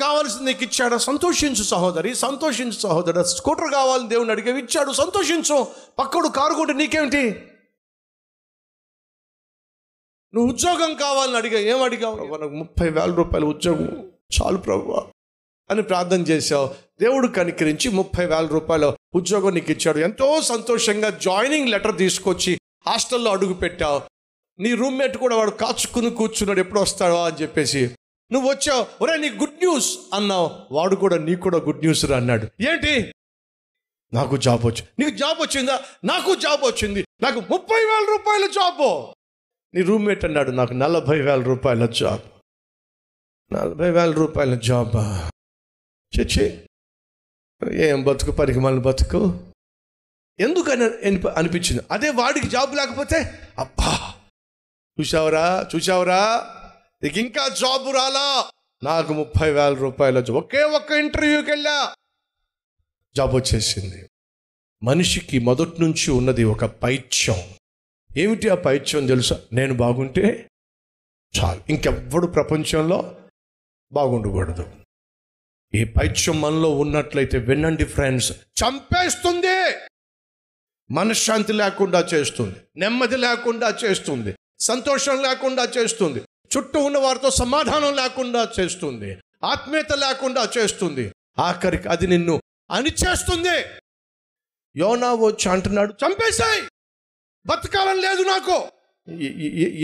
కావాల్సింది నీకు ఇచ్చాడా? సంతోషించు సహోదరి సంతోషించు సహోదరు స్కూటర్ కావాలని దేవుని అడిగా ఇచ్చాడు. సంతోషించు. పక్కడు కారు కొంటే నీకేమిటి? నువ్వు ఉద్యోగం కావాలని అడిగా. ఏం అడిగావు? నాకు ముప్పై వేల రూపాయల ఉద్యోగం. చాలు ప్రభు. అని ప్రార్థన చేశావు. దేవుడు కనికరించి ముప్పై వేల రూపాయల ఉద్యోగం నీకు ఇచ్చాడు. ఎంతో సంతోషంగా జాయినింగ్ లెటర్ తీసుకొచ్చి హాస్టల్లో అడుగు పెట్టావు నీ రూమ్మేట్ కూడా వాడు కాచుకుని కూర్చున్నాడు. ఎప్పుడు వస్తాడో అని చెప్పేసి. నువ్వు వచ్చావు ఒరే నీ గుడ్ న్యూస్ అన్నావు. వాడు కూడా నీకు కూడా గుడ్ న్యూస్ రా అన్నాడు. ఏంటి? నాకు జాబ్ వచ్చింది నీకు జాబ్ వచ్చిందా? నాకు జాబ్ వచ్చింది. నాకు ముప్పై వేల రూపాయల జాబ్ నీ రూమ్మేట్ అన్నాడు నాకు నలభై వేల రూపాయల జాబ్ నలభై వేల రూపాయల జాబ్ చచ్చి ఏం బతుకు? పనికి మళ్ళీ బతుకు. ఎందుకని అని అనిపించింది. అదే వాడికి జాబ్ లేకపోతే? అబ్బా! చూసావరా చూసావరా నీకు ఇంకా జాబ్ రాలా? నాకు ముప్పై వేల రూపాయల జాబ్ ఒకే ఒక్క ఇంటర్వ్యూకి వెళ్ళా. జాబ్ వచ్చేసింది. మనిషికి మొదటి నుంచి ఉన్నది ఒక పైత్యం. ఏమిటి ఆ పైత్యం తెలుసా? నేను బాగుంటే చాలు. ఇంకెవ్వడు ప్రపంచంలో బాగుండకూడదు. ఈ పైత్యం మనలో ఉన్నట్లయితే వినండి ఫ్రెండ్స్ చంపేస్తుంది. మనశ్శాంతి లేకుండా చేస్తుంది. నెమ్మది లేకుండా చేస్తుంది. సంతోషం లేకుండా చేస్తుంది. చుట్టూ ఉన్న వారితో సమాధానం లేకుండా చేస్తుంది ఆత్మీయత లేకుండా చేస్తుంది. ఆఖరికి అది నిన్ను అణిచేస్తుంది. యోనా వచ్చి అంటున్నాడు చంపేశాయి! బతకాలని లేదు నాకు.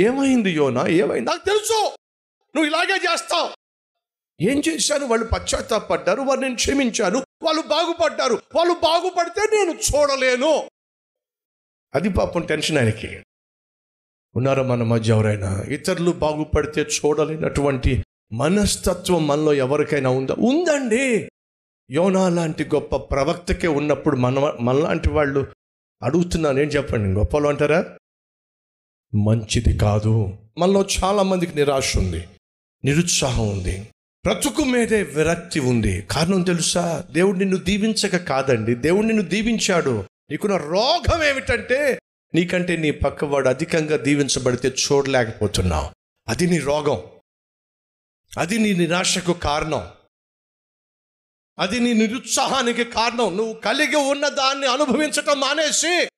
ఏమైంది యోనా? ఏమైంది? నాకు తెలుసు. నువ్వు ఇలాగే చేస్తావు. ఏం చేశాను? వాళ్ళు పశ్చాత్తాపడ్డారు వారిని నేను క్షమించాను వాళ్ళు బాగుపడ్డారు వాళ్ళు బాగుపడితే నేను చూడలేను. అది పాపం టెన్షన్ ఆయనకి. ఉన్నారో మన మధ్య ఎవరైనా. ఇతరులు బాగుపడితే చూడలేనటువంటి మనస్తత్వం మనలో ఎవరికైనా ఉందా? ఉందండి. యోనా లాంటి గొప్ప ప్రవక్తకే ఉన్నప్పుడు మన మనలాంటి వాళ్ళు అడుగుతున్నాను ఏం చెప్పండి? గొప్పలు అంటారా? మంచిది కాదు. మనలో చాలా మందికి నిరాశ ఉంది. నిరుత్సాహం ఉంది. బ్రతుకు మీదే విరక్తి ఉంది. కారణం తెలుసా? దేవుడు నిన్ను దీవించక కాదండి. దేవుడు నిన్ను దీవించాడు. నీకున్న రోగం ఏమిటంటే నీకంటే నీ పక్కవాడు అధికంగా దీవించబడితే చూడలేకపోతున్నావు అది నీ రోగం. అది నీ నిరాశకు కారణం. అది నీ నిరుత్సాహానికి కారణం. నువ్వు కలిగి ఉన్న దాన్ని అనుభవించటం మానేసి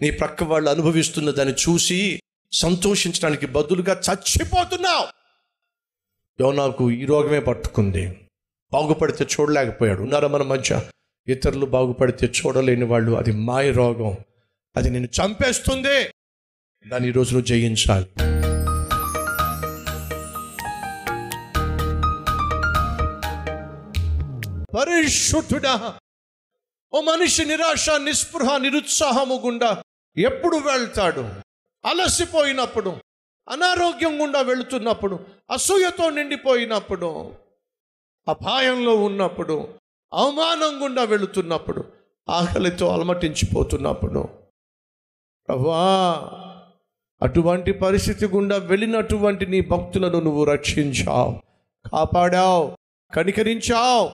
నీ ప్రక్క వాళ్ళు అనుభవిస్తున్న దాన్ని చూసి సంతోషించడానికి బదులుగా చచ్చిపోతున్నావు. యోనాకు ఈ రోగమే పట్టుకుంది. బాగుపడితే చూడలేకపోయాడు. ఉన్నారా మన మధ్య? ఇతరులు బాగుపడితే చూడలేని వాళ్ళు. అది మాయ రోగం. అది నేను చంపేస్తుంది. దాన్ని ఈరోజు నువ్వు జయించాలి. పరిశుద్ధుడా ఓ మనిషి నిరాశ నిస్పృహ నిరుత్సాహము గుండా ఎప్పుడు వెళ్తాడు? అలసిపోయినప్పుడు అనారోగ్యం గుండా వెళుతున్నప్పుడు అసూయతో నిండిపోయినప్పుడు అపాయంలో ఉన్నప్పుడు అవమానం గుండా వెళుతున్నప్పుడు ఆకలితో అలమటించిపోతున్నప్పుడు ప్రభా అటువంటి పరిస్థితి గుండా వెళ్ళినటువంటి నీ భక్తులను నువ్వు రక్షించావు కాపాడావు కనికరించావు.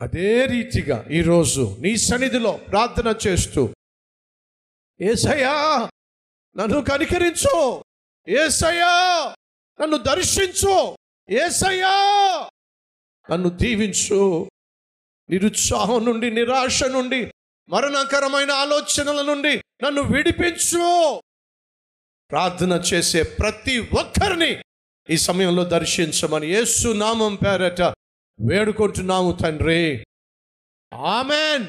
అదే రీతిగా ఈరోజు నీ సన్నిధిలో ప్రార్థన చేస్తూ ఏసయ్యా నన్ను కనికరించు. ఏసయ్యా నన్ను దర్శించు. ఏసయ్యా నన్ను దీవించు. నిరుత్సాహం నుండి నిరాశ నుండి మరణకరమైన ఆలోచనల నుండి నన్ను విడిపించు. ప్రార్థన చేసే ప్రతి ఒక్కరిని ఈ సమయంలో దర్శించమని యేసు నామం పేరట వేడుకుంటున్నాము తండ్రి. ఆమెన్.